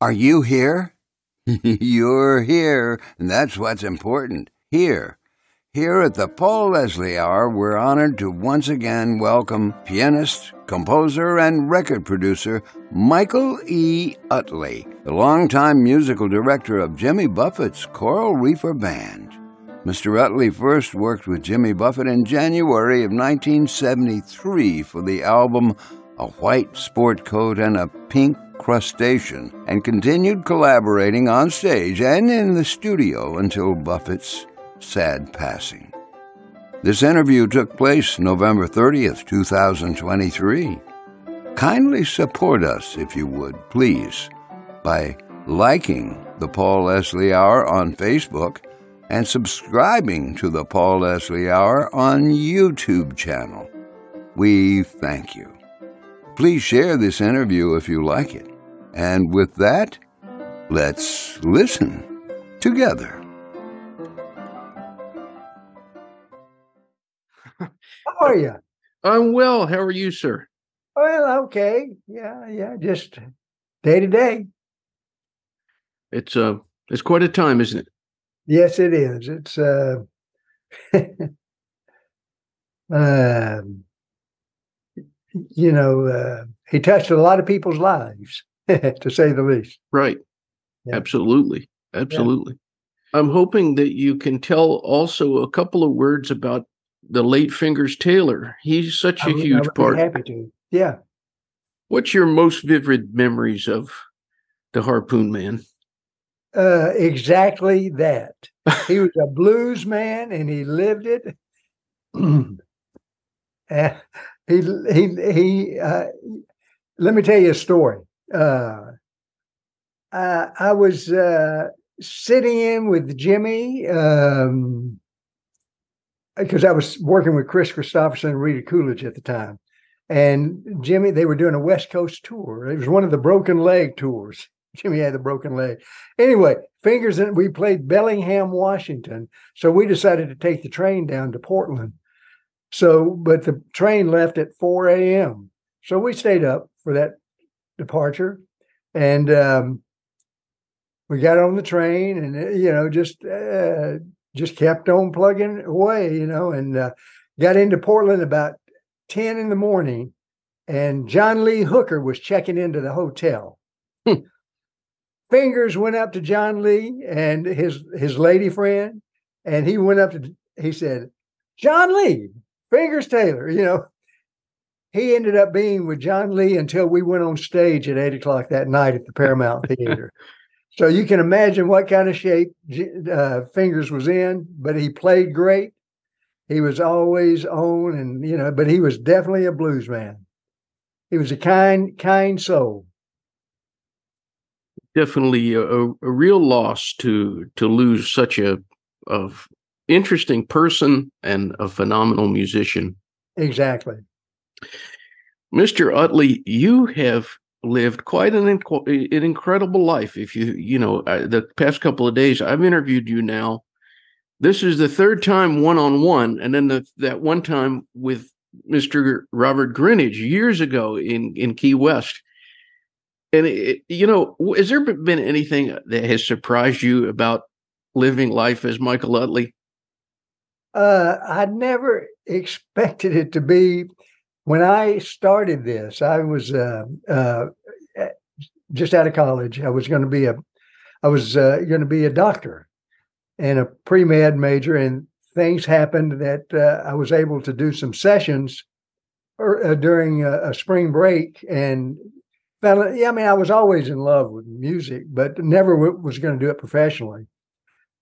Are you here? You're here, and that's what's important. Here. Here at the Paul Leslie Hour, we're honored to once again welcome pianist, composer, and record producer Michael E. Utley, the longtime musical director of Jimmy Buffett's Coral Reefer Band. Mr. Utley first worked with Jimmy Buffett in January of 1973 for the album A White Sport Coat and a Pink Crustacean, and continued collaborating on stage and in the studio until Buffett's sad passing. This interview took place November 30th, 2023. Kindly support us, if you would, please, by liking the Paul Leslie Hour on Facebook and subscribing to the Paul Leslie Hour on YouTube channel. We thank you. Please share this interview if you like it. And with that, let's listen together. How are you? I'm well. How are you, sir? Well, okay. Yeah, yeah. Just day to day. It's uh it's quite a time, isn't it? Yes, it is. It's uh um you know, uh, he touched a lot of people's lives, to say the least. Right. Yeah. Absolutely. Absolutely. I'm hoping that you can tell also a couple of words about the late Fingers Taylor. He's such a I would- I huge part. Happy to. Yeah. What's your most vivid memories of the Harpoon Man? Uh, exactly that. He was a blues man and he lived it. Uh, he he he. Uh, let me tell you a story. Uh, I, I was uh, sitting in with Jimmy um, because I was working with Kris Kristofferson and Rita Coolidge at the time, and Jimmy. They were doing a West Coast tour. It was one of the broken leg tours. Jimmy had the broken leg. Anyway, fingers and we played Bellingham, Washington. So we decided to take the train down to Portland. So, but the train left at 4 a.m. So we stayed up for that departure. And um, we got on the train and, uh, you know, just, uh, just kept on plugging away, you know, and uh, got into Portland about 10 in the morning. And John Lee Hooker was checking into the hotel. Fingers went up to John Lee and his his lady friend, and he went up to he said, John Lee, Fingers Taylor, you know. He ended up being with John Lee until we went on stage at eight o'clock that night at the Paramount Theater. So you can imagine what kind of shape uh, Fingers was in, but he played great. He was always on, and you know, but he was definitely a blues man. He was a kind, kind soul. Definitely a, a, a real loss to to lose such a of interesting person and a phenomenal musician. Exactly. Mr. Utley, you have lived quite an inc- an incredible life. If you you know uh, the past couple of days, I've interviewed you now. This is the third time one on one, and then the, that one time with Mr. Robert Greenidge years ago in in Key West. And it, you know, has there been anything that has surprised you about living life as Michael Utley? Uh, I never expected it to be when I started this. I was uh, uh, eh, just out of college. I was going to be a, I was uh, going to be a doctor and a pre med major, and things happened that uh, I was able to do some sessions or, uh, during a, a spring break and. Fell, yeah, I mean, I was always in love with music, but never w- was going to do it professionally.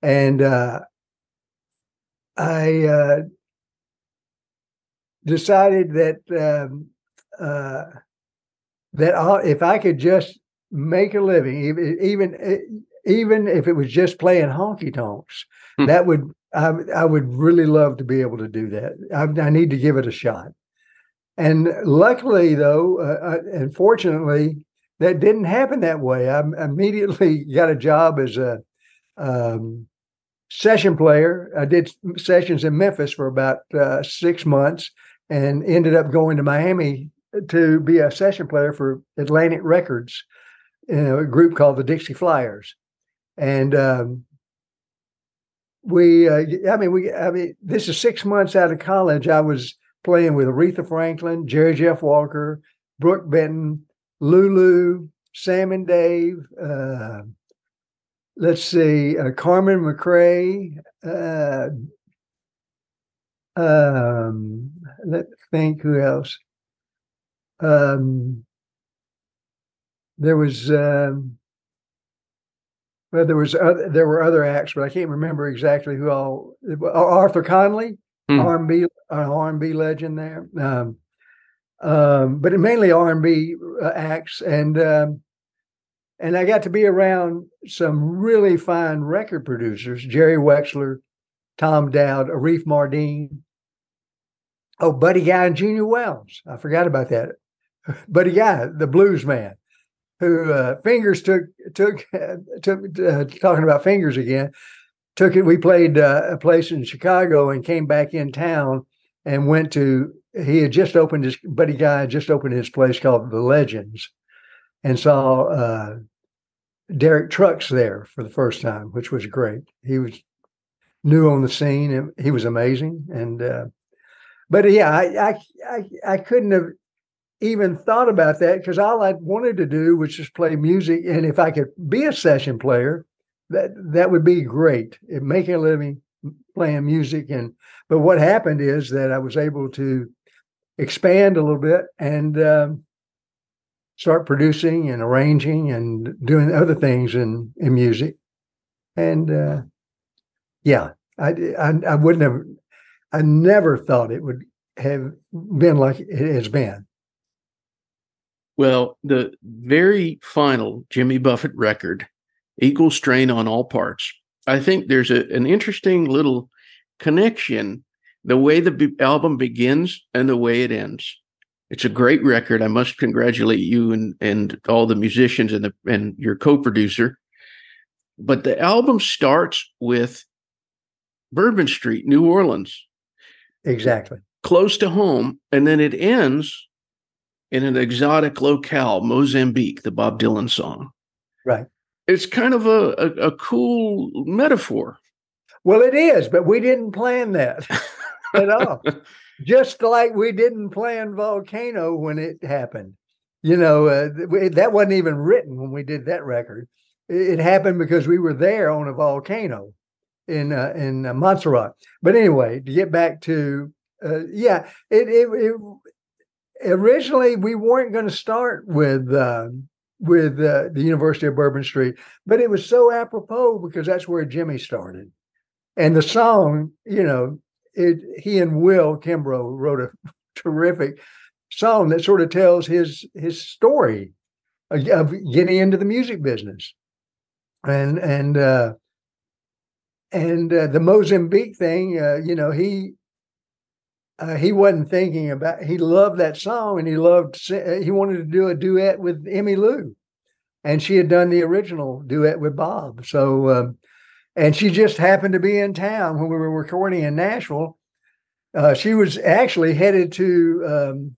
And uh, I uh, decided that um, uh, that I'll, if I could just make a living, even even even if it was just playing honky tonks, Hmm. that would I, I would really love to be able to do that. I, I need to give it a shot. And luckily, though, uh, uh, and fortunately, that didn't happen that way. I immediately got a job as a um, session player. I did sessions in Memphis for about uh, six months and ended up going to Miami to be a session player for Atlantic Records in a group called the Dixie Flyers, and um, we, uh, I mean, we, I mean, this is six months out of college. I was playing with Aretha Franklin, Jerry Jeff Walker, Brook Benton, Lulu, Sam and Dave. Uh, let's see, uh, Carmen McRae. Uh, um, let's think who else. Um, there was um, well, there was other, there were other acts, but I can't remember exactly who all. Arthur Conley, hmm. R and B, an R and B legend there. Um, um, but mainly R and B uh, acts, and um, and I got to be around some really fine record producers: Jerry Wexler, Tom Dowd, Arif Mardin. Oh, Buddy Guy and Junior Wells. I forgot about that. Buddy Guy, the blues man who uh, fingers took took took uh, talking about fingers again took it we played uh, a place in chicago and came back in town and went to he had just opened his buddy guy had just opened his place called the legends and saw uh, derek trucks there for the first time which was great he was new on the scene and he was amazing and uh, but yeah I, I i i couldn't have even thought about that because all I wanted to do was just play music. And if I could be a session player, that that would be great. It making a living playing music. And but what happened is that I was able to expand a little bit and um, start producing and arranging and doing other things in in music. And uh, yeah, I, I I wouldn't have. I never thought it would have been like it has been. Well, the very final Jimmy Buffett record, Equal Strain on All Parts, I think there's a, an interesting little connection the way the b- album begins and the way it ends. It's a great record. I must congratulate you and, and all the musicians and the and your co-producer. But the album starts with Bourbon Street, New Orleans. Exactly. Close to home. And then it ends in an exotic locale, Mozambique, the Bob Dylan song. Right. It's kind of a, a, a cool metaphor. Well, it is, but we didn't plan that at all. Just like we didn't plan Volcano when it happened. You know, uh, that wasn't even written when we did that record. It, happened because we were there on a volcano in uh, in uh, Montserrat. But anyway, to get back to uh, yeah, it, it, it originally we weren't going to start with uh, with uh, the University of Bourbon Street, but it was so apropos because that's where Jimmy started, and the song, you know, it he and Will Kimbrough wrote a terrific song that sort of tells his his story of getting into the music business, and and uh, and uh, the Mozambique thing, uh, you know, he uh, he wasn't thinking about. He loved that song, and he loved. Uh, he wanted to do a duet with Emmylou, and she had done the original duet with Bob. So, um, and she just happened to be in town when we were recording in Nashville. Uh, she was actually headed to um,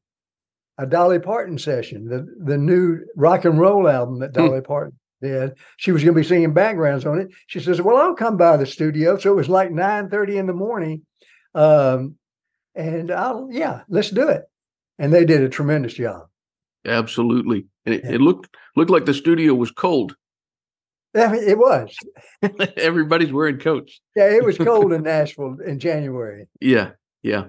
a Dolly Parton session, the the new rock and roll album that hmm. Dolly Parton did. She was going to be singing backgrounds on it. She says, "Well, I'll come by the studio." So it was like nine thirty in the morning. Um, and I'll yeah, let's do it. And they did a tremendous job. Absolutely, and it, yeah. it looked looked like the studio was cold. I mean, it was. Everybody's wearing coats. yeah, it was cold in Nashville in January. Yeah, yeah.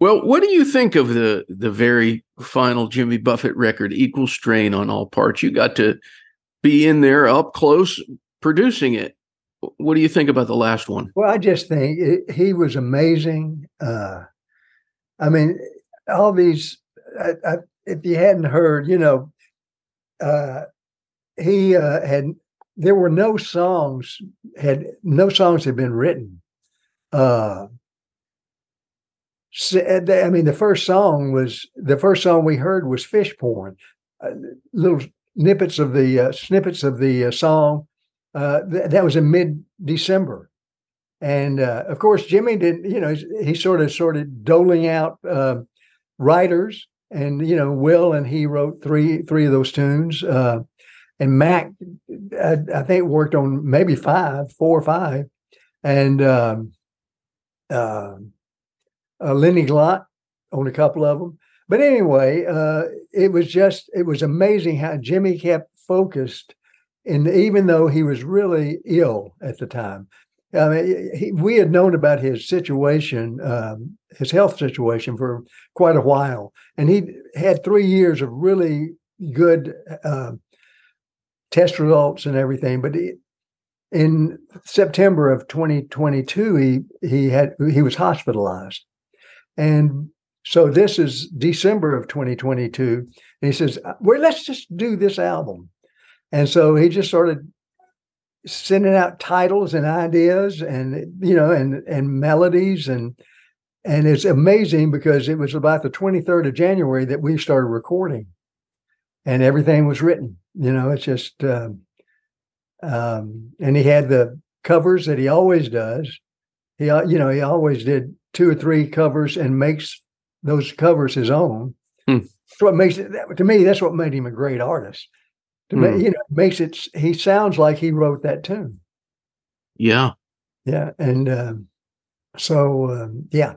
Well, what do you think of the the very final Jimmy Buffett record, Equal Strain on All Parts? You got to be in there up close producing it what do you think about the last one? Well, I just think it, he was amazing. Uh, I mean, all these. I, I, if you hadn't heard, you know, uh, he uh, had. There were no songs had no songs had been written. Uh, I mean, the first song was the first song we heard was "Fish Porn," uh, little snippets of the uh, snippets of the uh, song uh, th- that was in mid December. And uh, of course, Jimmy did, you know, he sort of sort of doling out uh, writers, and you know, Will and he wrote three three of those tunes. Uh, and Mac, I, I think worked on maybe five, four or five, and um, uh, Lenny Glott on a couple of them. But anyway, uh, it was just it was amazing how Jimmy kept focused, and even though he was really ill at the time, I mean, he, we had known about his situation, um, his health situation for quite a while, and he had three years of really good uh, test results and everything. But he, in September of 2022, he he had he was hospitalized, and so this is December of 2022, and he says, "Well, let's just do this album." And so he just started sending out titles and ideas and you know and and melodies. And and it's amazing because it was about the 23rd of January that we started recording. And everything was written you know it's just um, um, and he had the covers that he always does. He you know he always did two or three covers and makes those covers his own Hmm. so what makes it to me that's what made him a great artist to ma- Hmm. you know makes it he sounds like he wrote that tune Yeah. yeah and um, so um, yeah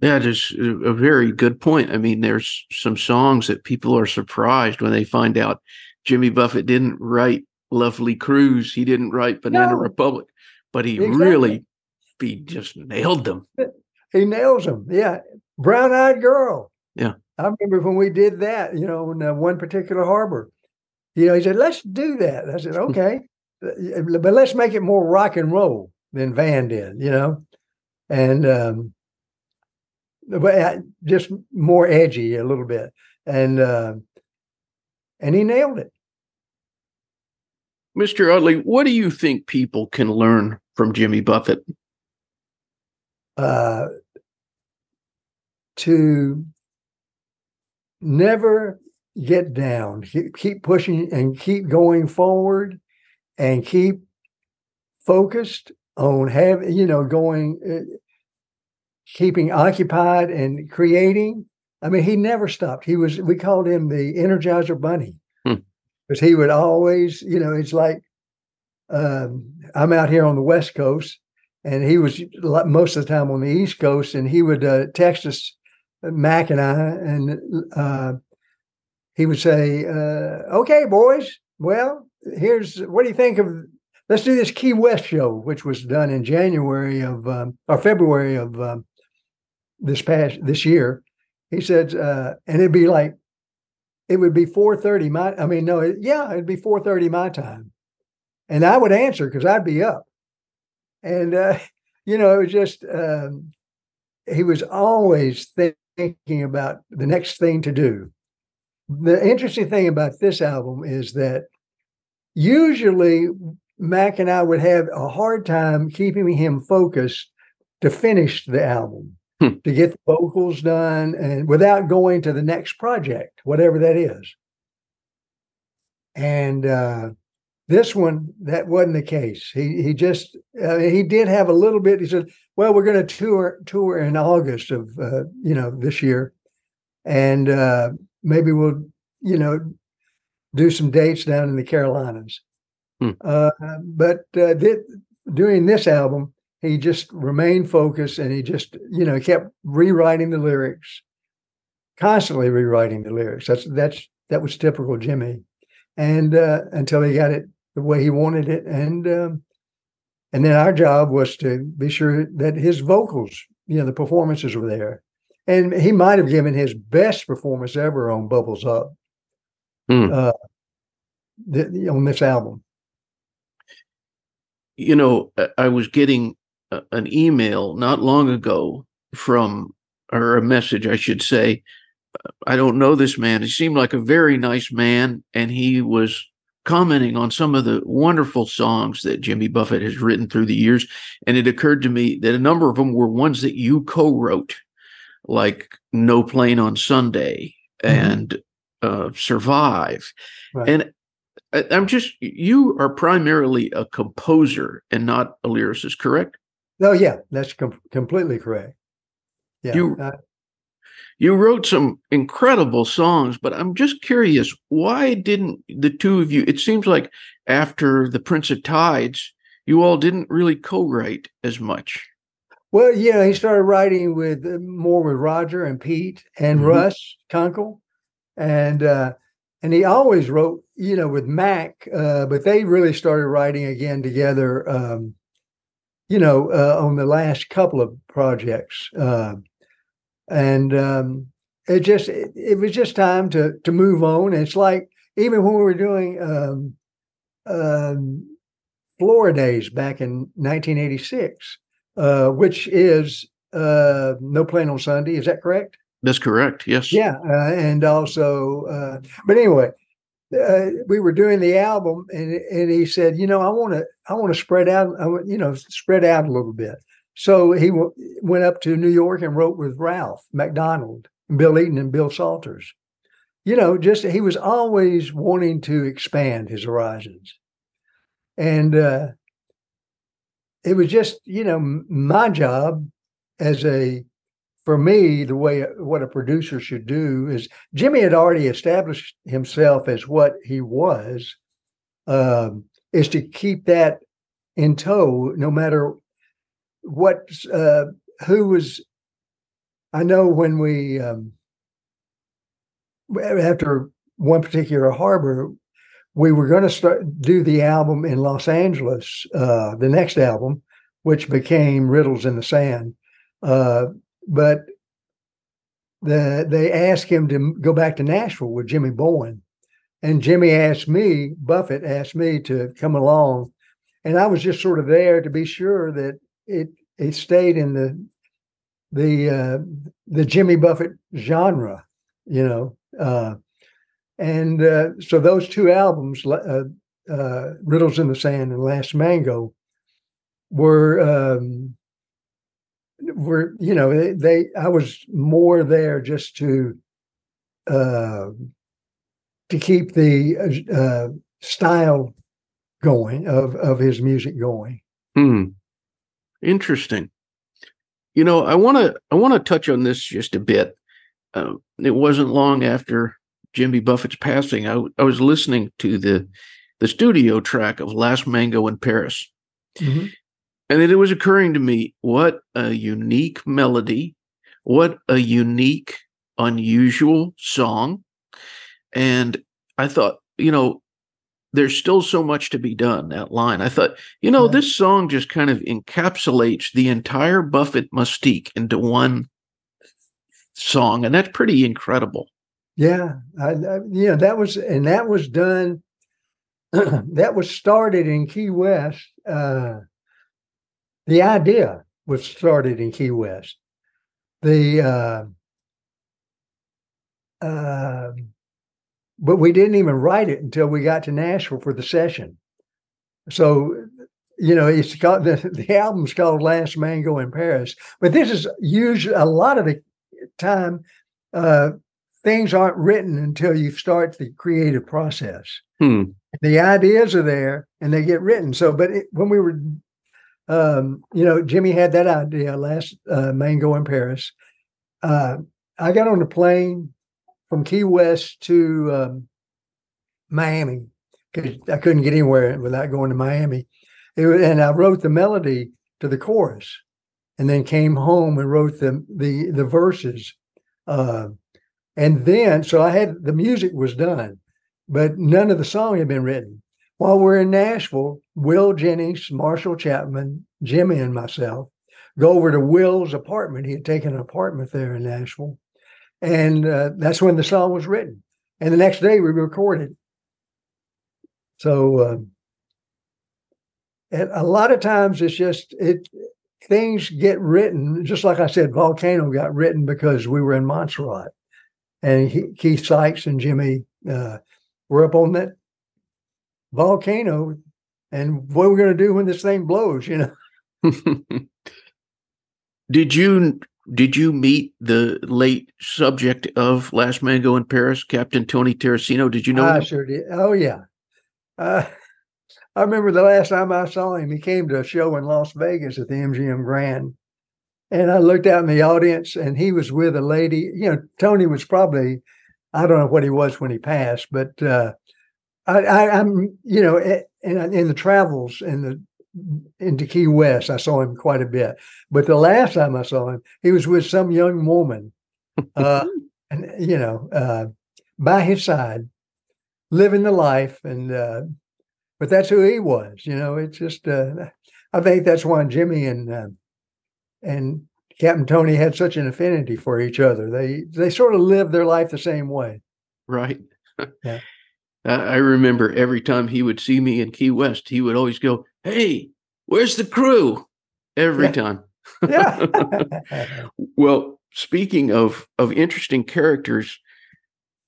That is a a very good point. I mean, there's some songs that people are surprised when they find out Jimmy Buffett didn't write Lovely Cruise. He didn't write Banana No. Republic, but he Exactly. really he just nailed them. he nails them yeah brown eyed girl Yeah. i remember when we did that you know in uh, one particular harbor you know he said let's do that i said okay Uh, but let's make it more rock and roll than van did you know and um but just more edgy a little bit and uh and he nailed it Mr. Utley, what do you think people can learn from Jimmy Buffett? uh, to never get down, keep, pushing and keep going forward and keep focused on having, you know going uh, keeping occupied and creating. I mean he never stopped. He was we called him the energizer bunny. Hmm. because he would always you know it's like um, i'm out here on the west coast and he was most of the time on the East Coast, and he would uh, text us, Mac and I, and uh, he would say, uh, "Okay, boys, well, here's what do you think of? Let's do this Key West show, which was done in January of um, or February of um, this past this year." He said, uh, and it'd be like it would be four thirty my. I mean, no, it, yeah, it'd be four thirty my time, and I would answer because I'd be up and uh, you know, it was just um, he was always thinking about the next thing to do. The interesting thing about this album is that usually Mac and I would have a hard time keeping him focused to finish the album, Hmm. to get the vocals done, and without going to the next project, whatever that is. And uh, this one, that wasn't the case. He he just uh, he did have a little bit. He said, "Well, we're going to tour tour in August of uh, you know this year, and uh, maybe we'll you know do some dates down in the Carolinas." Hmm. Uh, but uh, thi- doing this album, he just remained focused, and he just you know kept rewriting the lyrics, constantly rewriting the lyrics. That's that's that was typical Jimmy, and uh, until he got it the way he wanted it, and um, and then our job was to be sure that his vocals, you know, the performances were there, and he might have given his best performance ever on "Bubbles Up" Hmm. uh, on this album. you know, I- I was getting a- an email not long ago from, or a message, I should say. I don't know this man. He seemed like a very nice man, and he was commenting on some of the wonderful songs that Jimmy Buffett has written through the years. And it occurred to me that a number of them were ones that you co wrote, like No Plane on Sunday Mhm. and uh, Survive. Right. And I- I'm just, you are primarily a composer and not a lyricist, correct? Oh yeah, that's com- completely correct. Yeah, You- uh, You wrote some incredible songs, but I'm just curious, why didn't the two of you? It seems like after The Prince of Tides, you all didn't really co-write as much. Well, yeah, he started writing with uh, more with Roger and Pete and mm-hmm. Russ Kunkel, and uh, and he always wrote, you know, with Mac, uh, but they really started writing again together, um, you know, uh, on the last couple of projects, uh, and um, it just it, it, was just time to to move on. It's like even when we were doing um, um, Floridays back in 1986 uh, which is uh, No Plane on Sunday. Is that correct? That's correct. Yes. Yeah, uh, and also, uh, but anyway, uh, we were doing the album, and and he said, you know, I want to I want to spread out, I want, you know, spread out a little bit. So he w- went up to New York and wrote with Ralph MacDonald, Bill Eaton, and Bill Salters. You know, just he was always wanting to expand his horizons, and uh, it was just you know my job as a for me the way what a producer should do is jimmy had already established himself as what he was um, is to keep that in tow no matter what uh, who was i know when we um, after one particular harbor we were going to start do the album in Los Angeles, uh, the next album, which became Riddles in the Sand. Uh, but the, they asked him to go back to Nashville with Jimmy Bowen. And Jimmy asked me, Buffett asked me to come along. And I was just sort of there to be sure that it it stayed in the the uh, the Jimmy Buffett genre, you know. Uh, and uh, so those two albums, uh, uh, Riddles in the Sand and Last Mango, were um, were you know they, they, I was more there just to uh, to keep the style going of of his music going. Hmm. Interesting. You know, I want to I want to touch on this just a bit. Uh, it wasn't long after Jimmy Buffett's passing, I, I was listening to the the studio track of Last Mango in Paris. Mm-hmm. And it was occurring to me what a unique melody, what a unique, unusual song. And I thought, you know, there's still so much to be done. That line, I thought, you know, this song just kind of encapsulates the entire Buffett mystique into one song, and that's pretty incredible. Yeah, I, I, know that was and that was done. that was started in Key West. Uh, the idea was started in Key West. The uh, uh, but we didn't even write it until we got to Nashville for the session. So you know, it's called the, the album's called Last Mango in Paris. But this is usually a lot of the time uh, things aren't written until you start the creative process. Hmm. The ideas are there and they get written. So, but it, when we were, um, you know, Jimmy had that idea last uh, Mango in Paris. Uh, I got on the plane from Key West to um, Miami because I couldn't get anywhere without going to Miami. Was, and I wrote the melody to the chorus, and then came home and wrote the the the verses. Uh, and then, so I had the music was done, but none of the song had been written. While we're in Nashville, Will Jennings, Marshall Chapman, Jimmy, and myself go over to Will's apartment. He had taken an apartment there in Nashville. And uh, that's when the song was written. And the next day we recorded. So, uh, and a lot of times it's just, it, things get written, just like I said, Volcano got written because we were in Montserrat and he, Keith Sykes and Jimmy uh, were up on that volcano. And what we're we going to do when this thing blows? You know. did you did you meet the late subject of Last Mango in Paris, Captain Tony Tarracino? Did you know? I him? sure did. Oh yeah. Uh, I remember the last time I saw him, he came to a show in Las Vegas at the MGM Grand, and I looked out in the audience, and he was with a lady. You know, Tony was probably, I don't know what he was when he passed, but uh, I, I, am you know, in, in the travels in the into Key West, I saw him quite a bit. But the last time I saw him, he was with some young woman, uh, and you know, uh, by his side, living the life. And uh, but that's who he was. You know, it's just uh, I think that's why Jimmy and uh, and Captain Tony had such an affinity for each other. They they sort of lived their life the same way. Right. Yeah. I remember every time he would see me in Key West, he would always go, "Hey, where's the crew?" Every yeah. time. yeah. well, speaking of of interesting characters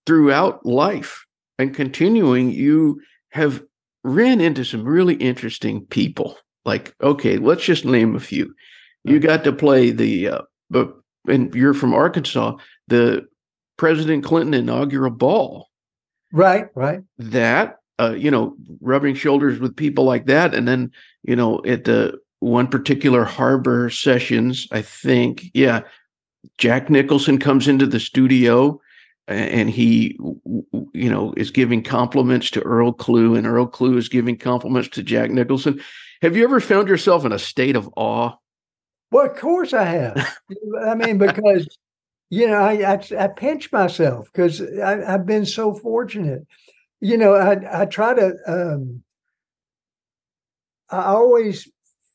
throughout life and continuing, you have ran into some really interesting people. Like, okay, let's just name a few. You got to play the, uh, but and you're from Arkansas, the President Clinton inaugural ball. Right, right. That, uh, you know, rubbing shoulders with people like that. And then, you know, at the one particular harbor sessions, I think, yeah, Jack Nicholson comes into the studio and he, you know, is giving compliments to Earl Klugh, and Earl Klugh is giving compliments to Jack Nicholson. Have you ever found yourself in a state of awe? Well, of course I have. I mean, because you know, I I, I pinch myself because I've been so fortunate. You know, I I try to. Um, I always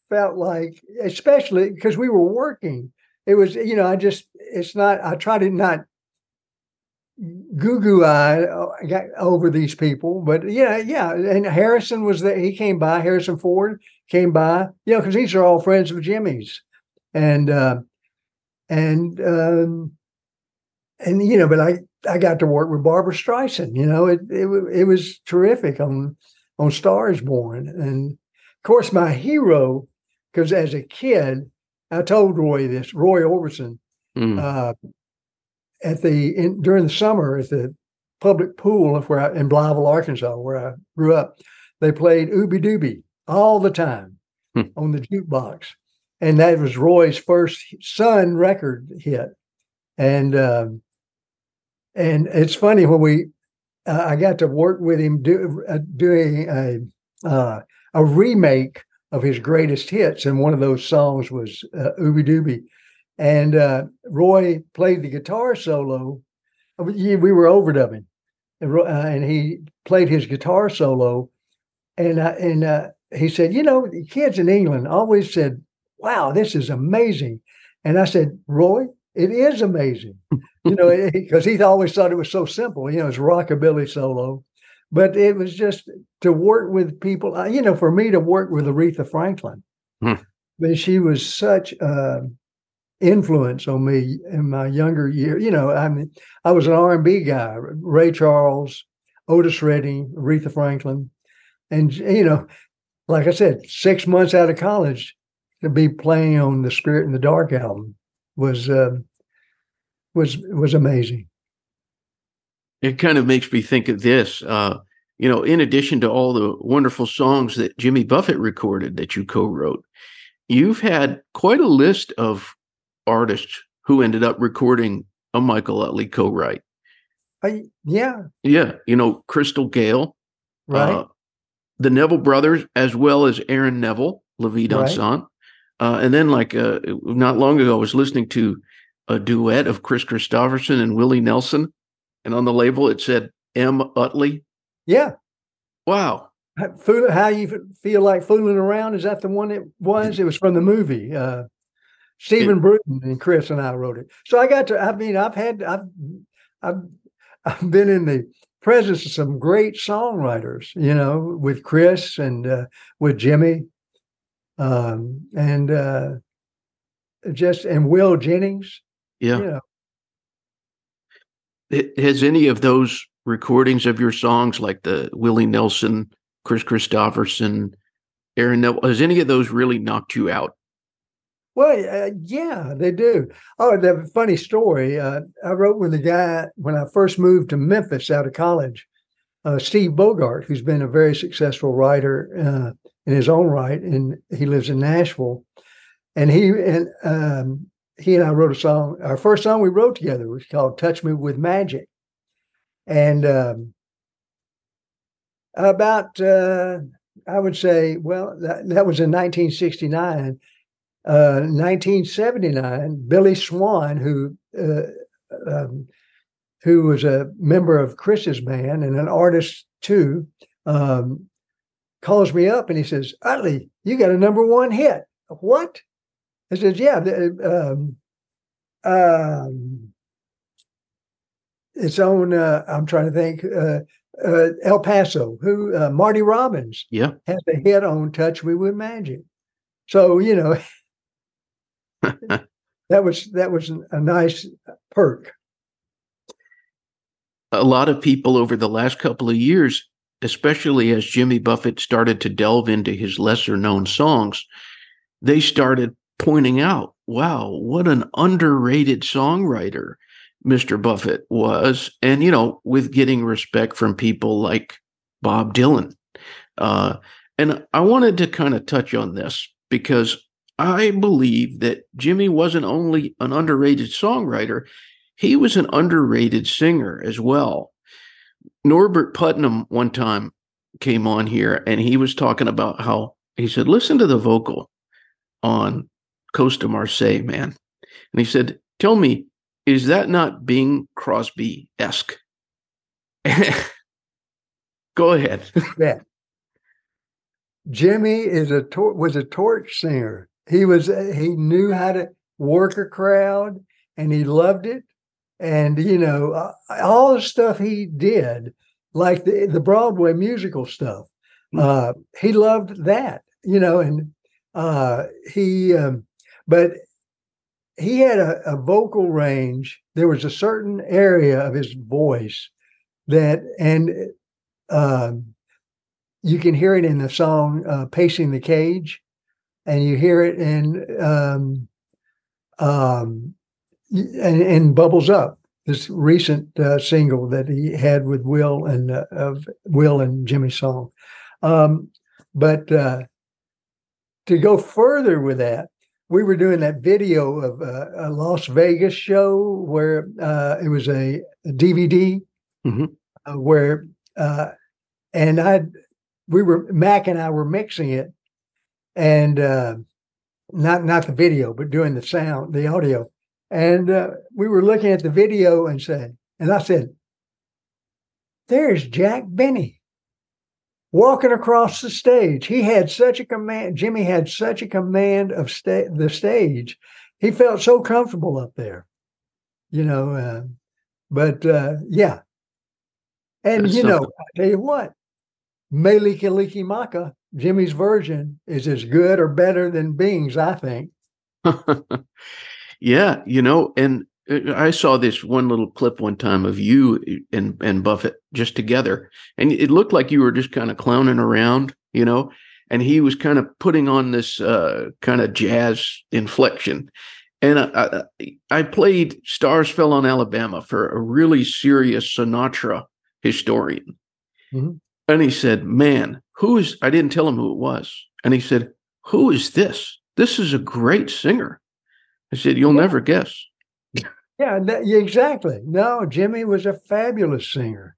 felt like, especially because we were working, it was you know I just it's not. I try to not goo goo eye uh, over these people, but yeah, yeah. And Harrison was there. He came by. Harrison Ford came by. You know, because these are all friends of Jimmy's, and uh, and um, and you know, but I I got to work with Barbra Streisand. You know, it it it was terrific on on Stars Born, and of course my hero, because as a kid, I told Roy this. Roy Orbison. Mm. Uh, at the in, during the summer at the public pool of where I, in Blytheville, Arkansas, where I grew up, they played Ooby Dooby all the time hmm. on the jukebox, and that was Roy's first Sun record hit. And um, and it's funny when we uh, I got to work with him do, uh, doing a uh, a remake of his greatest hits, and one of those songs was uh, Ooby Dooby. And uh, Roy played the guitar solo. Uh, we were overdubbing, and, uh, and he played his guitar solo. And and he said, you know, the kids in England always said, "Wow, this is amazing." And I said, Roy, it is amazing, you know, because he always thought it was so simple. You know, it's rockabilly solo, but it was just to work with people. Uh, you know, for me to work with Aretha Franklin, hmm. but she was such a influence on me in my younger year. You know, I mean, I was an R and B guy, Ray Charles, Otis Redding, Aretha Franklin, and you know, like I said, six months out of college to be playing on the Spirit in the Dark album was uh, was was amazing. It kind of makes me think of this. Uh, you know, in addition to all the wonderful songs that Jimmy Buffett recorded that you co-wrote, you've had quite a list of artists who ended up recording a Michael Utley co-write. I, yeah. Yeah. You know, Crystal Gayle, right. Uh, the Neville brothers, as well as Aaron Neville, La Vie Dansante. Right. Uh, and then, like, uh, not long ago, I was listening to a duet of Kris Kristofferson and Willie Nelson. And on the label, it said M. Utley. Yeah. Wow. How you feel like fooling around? Is that the one it was? It was from the movie. Uh, Stephen it, Bruton and Kris and I wrote it. So I got to. I mean, I've had. I've. I've. I've been in the presence of some great songwriters. You know, with Kris and uh, with Jimmy, um, and uh, just and Will Jennings. Yeah. You know. Has any of those recordings of your songs, like the Willie Nelson, Kris Kristofferson, Aaron Neville, has any of those really knocked you out? Well, uh, yeah, they do. Oh, the funny story. Uh, I wrote with a guy when I first moved to Memphis out of college, uh, Steve Bogard, who's been a very successful writer uh, in his own right, and he lives in Nashville. And he and um, he and I wrote a song. Our first song we wrote together was called "Touch Me with Magic," and um, about uh, I would say, well, that, that was in 1969. Uh, 1979, Billy Swan, who uh, um, who was a member of Kris's band and an artist too, um, calls me up and he says, Utley, you got a number one hit. What? I said, yeah. Um, um, it's on, uh, I'm trying to think, uh, uh, El Paso, who uh, Marty Robbins yeah. has a hit on Touch Me with Magic. So, you know, that was that was a nice perk. A lot of people over the last couple of years, especially as Jimmy Buffett started to delve into his lesser known songs, they started pointing out, wow, what an underrated songwriter Mr. Buffett was. And, you know, with getting respect from people like Bob Dylan. Uh, and I wanted to kind of touch on this because I believe that Jimmy wasn't only an underrated songwriter, he was an underrated singer as well. Norbert Putnam one time came on here and he was talking about how he said, listen to the vocal on Coast of Marseille, man. And he said, tell me, is that not Bing Crosby esque? Go ahead. yeah. Jimmy is a tor- was a torch singer he was he knew how to work a crowd and he loved it and you know uh, all the stuff he did like the, the broadway musical stuff hmm. uh, he loved that you know and uh, he um, but he had a, a, vocal range there was a certain area of his voice that and um, you can hear it in the song uh, pacing the cage and you hear it in um, um, and, and bubbles up. This recent uh, single that he had with Will and uh, of Will and Jimmy Song, um, but uh, to go further with that, we were doing that video of a Las Vegas show where uh, it was a, a DVD mm-hmm. Uh, where uh, and I we were Mac and I were mixing it and uh, not not the video, but doing the sound, the audio. And uh, we were looking at the video and said, and I said, "There's Jack Benny walking across the stage. He had such a command. Jimmy had such a command of sta- the stage. He felt so comfortable up there, you know. Uh, but uh, yeah, and That's you know, I tell you what, Mele Kalikimaka Jimmy's version is as good or better than Bing's, I think. yeah, you know, and uh, I saw this one little clip one time of you and and Buffett just together, and it looked like you were just kind of clowning around, you know, and he was kind of putting on this uh, kind of jazz inflection. And I, I, I played "Stars Fell on Alabama" for a really serious Sinatra historian, mm-hmm. and he said, "Man, who is, I didn't tell him who it was. And he said, Who is this? This is a great singer. I said, You'll yeah. never guess. Yeah, exactly. No, Jimmy was a fabulous singer.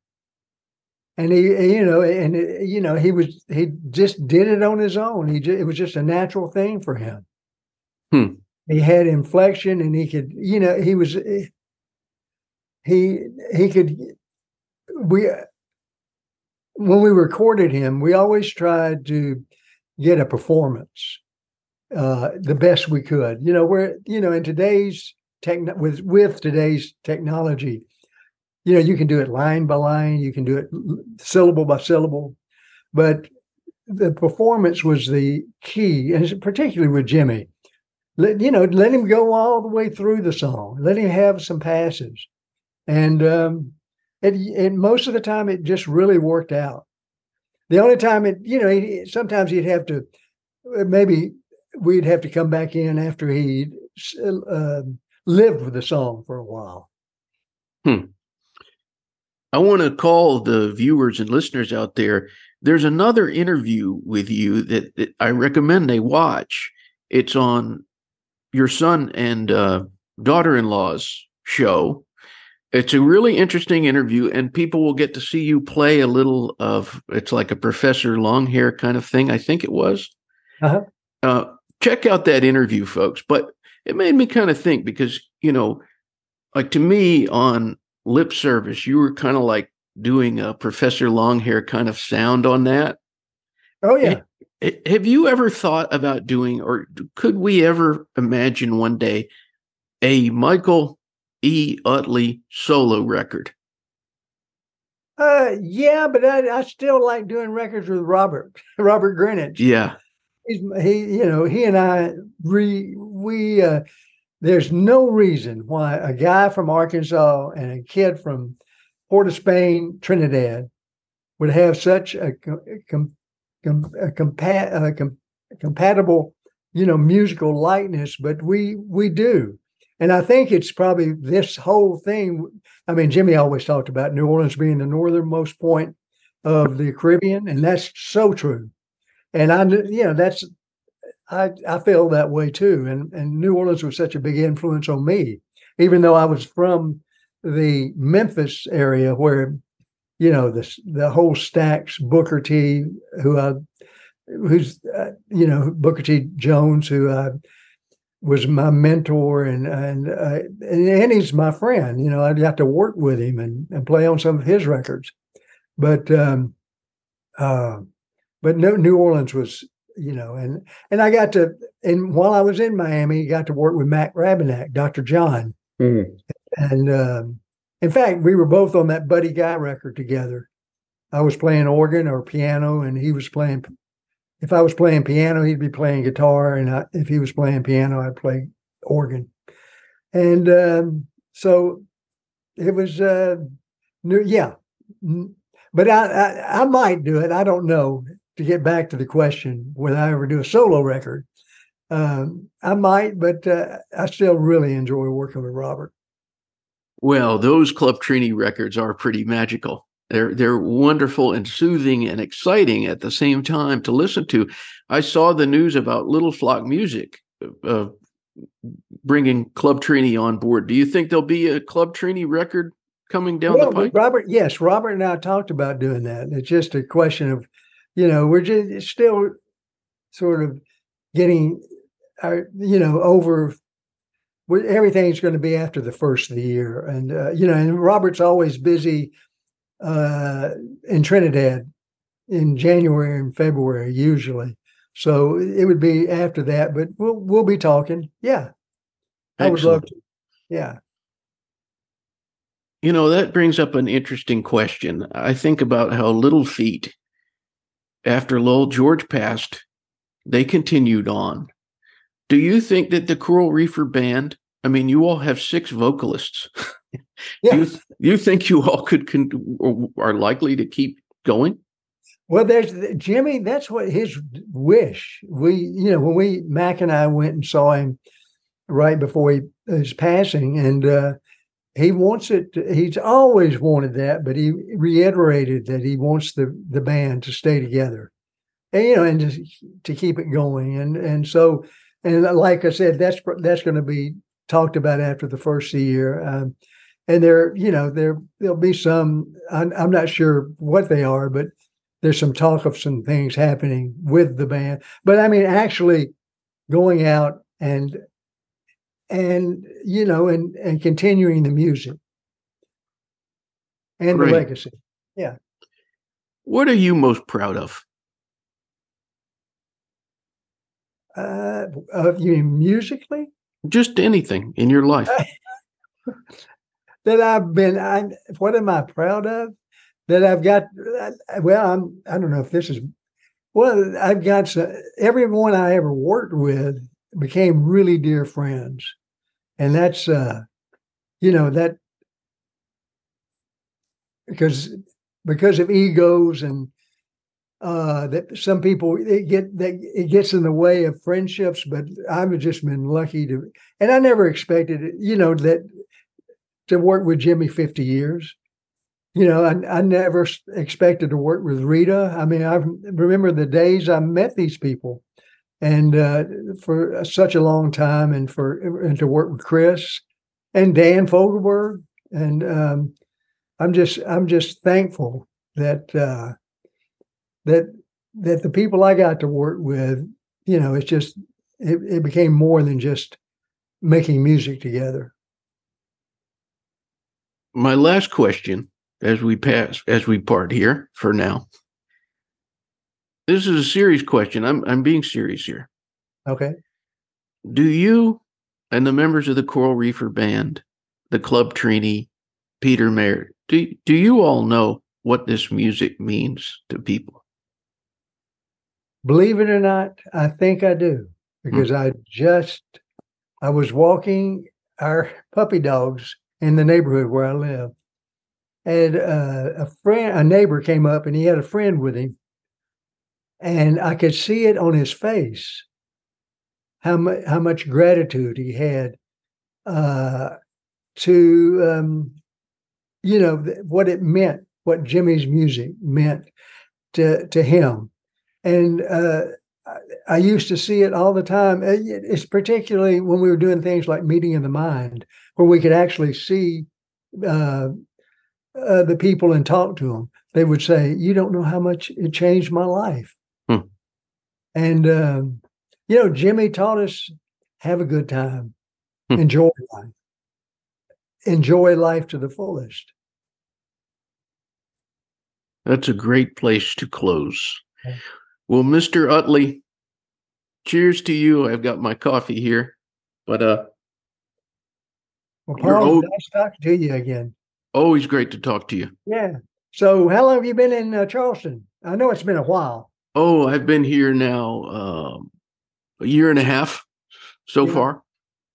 And he, eh, you know, eh, and eh, you know, he was he just did it on his own. He just, it was just a natural thing for him. Hmm. He had inflection, and he could, you know, he was he he could we when we recorded him, we always tried to get a performance uh, the best we could. You know, we're you know in today's tech with with today's technology, you know, you can do it line by line, you can do it syllable by syllable, but the performance was the key, and particularly with Jimmy. Let, you know, let him go all the way through the song. Let him have some passes, and um, it, it most of the time it just really worked out. The only time it, you know, he, sometimes he'd have to, uh, maybe we'd have to come back in after he uh, lived with the song for a while. Hmm. I want to call the viewers and listeners out there. There's another interview with you that, that I recommend they watch. It's on your son and uh, daughter-in-law's show. It's a really interesting interview, and people will get to see you play a little of. It's like a Professor Longhair kind of thing. I think it was. Uh-huh. Uh, check out that interview, folks. But it made me kind of think because you know, like to me on lip service, you were kind of like doing a Professor Longhair kind of sound on that. Oh yeah. Have you ever thought about doing, or could we ever imagine one day a Michael E. Utley solo record? Uh, yeah, but I, I still like doing records with Robert, Robert Greenidge. Yeah. He's, he, you know, he and I, re, we, uh, there's no reason why a guy from Arkansas and a kid from Port of Spain, Trinidad, would have such a, com, com, a, compa- a com, compatible, you know, musical likeness, but we we do. And I think it's probably this whole thing. I mean, Jimmy always talked about New Orleans being the northernmost point of the Caribbean, and that's so true. And I, you know, that's I I feel that way too. And and New Orleans was such a big influence on me, even though I was from the Memphis area where, you know, the the whole Stax Booker T, who I, who's uh, you know Booker T Jones, who I was my mentor and and uh, and he's my friend. You know, I got to work with him and, and play on some of his records, but um, uh, but no, New Orleans was you know, and and I got to and while I was in Miami, I got to work with Mac Rebennack, Dr. John, mm-hmm. and um, in fact, we were both on that Buddy Guy record together. I was playing organ or piano, and he was playing if I was playing piano, he'd be playing guitar, and I, if he was playing piano, I'd play organ. And um, so it was, uh, new, yeah. But I, I, I might do it. I don't know. To get back to the question, whether I ever do a solo record, um, I might, but uh, I still really enjoy working with Robert. Well, those Club Trini records are pretty magical. They're they're wonderful and soothing and exciting at the same time to listen to. I saw the news about Little Flock Music uh, bringing Club Trini on board. Do you think there'll be a Club Trini record coming down well, the pipe? Robert, yes, Robert and I talked about doing that. It's just a question of, you know, we're just still sort of getting our, you know, over everything's going to be after the first of the year and uh, you know and robert's always busy uh, in Trinidad in January and February usually. So it would be after that, but we'll we'll be talking. Yeah, I would love to. Yeah. You know that brings up an interesting question. I think about how Little Feat, after Lowell George passed, they continued on. Do you think that the Coral Reefer Band? I mean, you all have six vocalists. Yeah. you, you think you all could con- are likely to keep going? Well, there's Jimmy. That's what his wish. We, you know, when we Mac and I went and saw him right before he, his passing, and uh, he wants it. To, he's always wanted that, but he reiterated that he wants the the band to stay together, and you know, and to, to keep it going. And and so, and like I said, that's that's going to be talked about after the first year. Um, and there, you know, there there'll be some. I'm, I'm not sure what they are, but there's some talk of some things happening with the band. But I mean, actually going out and and you know and and continuing the music and the legacy. Yeah. What are you most proud of? Uh, of you mean musically? Just anything in your life. that I've been. I what am I proud of? That I've got. Well, I'm. I don't know if this is. Well, I've got everyone I ever worked with became really dear friends, and that's uh, you know that because because of egos and uh, that some people it get that it gets in the way of friendships. But I've just been lucky to, and I never expected it. You know that to work with Jimmy 50 years. You know, I, I never expected to work with Rita. I mean, I remember the days I met these people and uh, for such a long time, and for and to work with Kris and Dan Fogelberg, and um, I'm just I'm just thankful that uh, that that the people I got to work with, you know, it's just it, it became more than just making music together. My last question, as we pass, as we part here for now. This is a serious question. I'm I'm being serious here. Okay. Do you and the members of the Coral Reefer Band, the Club Trini, Peter Mayer, do do you all know what this music means to people? Believe it or not, I think I do because mm. I just I was walking our puppy dogs in the neighborhood where I live, and uh, a friend, a neighbor, came up and he had a friend with him, and I could see it on his face how much how much gratitude he had uh, to um, you know what it meant, what Jimmy's music meant to to him, and uh, I used to see it all the time. Uh, it's particularly when we were doing things like meeting in the mind, where we could actually see uh, uh, the people and talk to them. They would say, "You don't know how much it changed my life,". And um, you know, Jimmy taught us have a good time, hmm. enjoy life, enjoy life to the fullest. That's a great place to close. Well, Mr. Utley, cheers to you. I've got my coffee here, but uh, well, Paul, old, nice talking to you again. Always great to talk to you. Yeah. So, how long have you been in uh, Charleston? I know it's been a while. Oh, I've been here now um, a year and a half so yeah. far.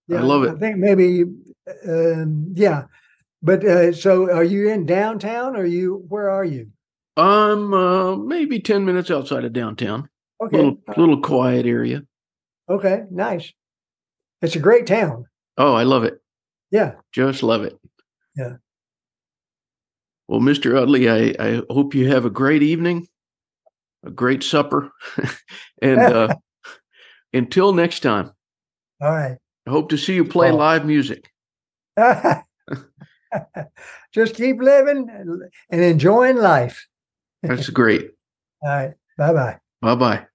Yeah, I love it. I think maybe, um, yeah. But uh, so, are you in downtown? Or are you where are you? I'm uh, maybe ten minutes outside of downtown. Okay, little little quiet area. Okay, nice. It's a great town. Oh, I love it. Yeah, just love it. Yeah. Well, Mr. Utley, I, I hope you have a great evening, a great supper, and uh, until next time. All right. I hope to see you play oh. live music. Just keep living and enjoying life. That's great. All right. Bye bye. Bye bye.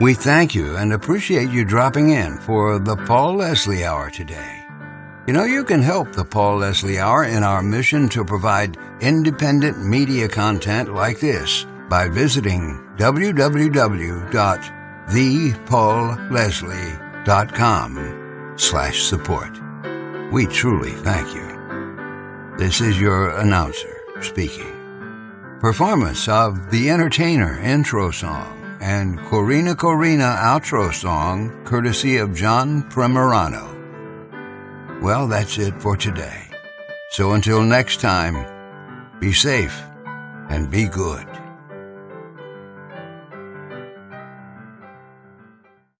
We thank you and appreciate you dropping in for the Paul Leslie Hour today. You know, you can help the Paul Leslie Hour in our mission to provide independent media content like this by visiting www.thepaulleslie.com slash support. We truly thank you. This is your announcer speaking. Performance of The Entertainer intro song and Corina Corina outro song, courtesy of John Primorano. Well, that's it for today. So until next time, be safe and be good.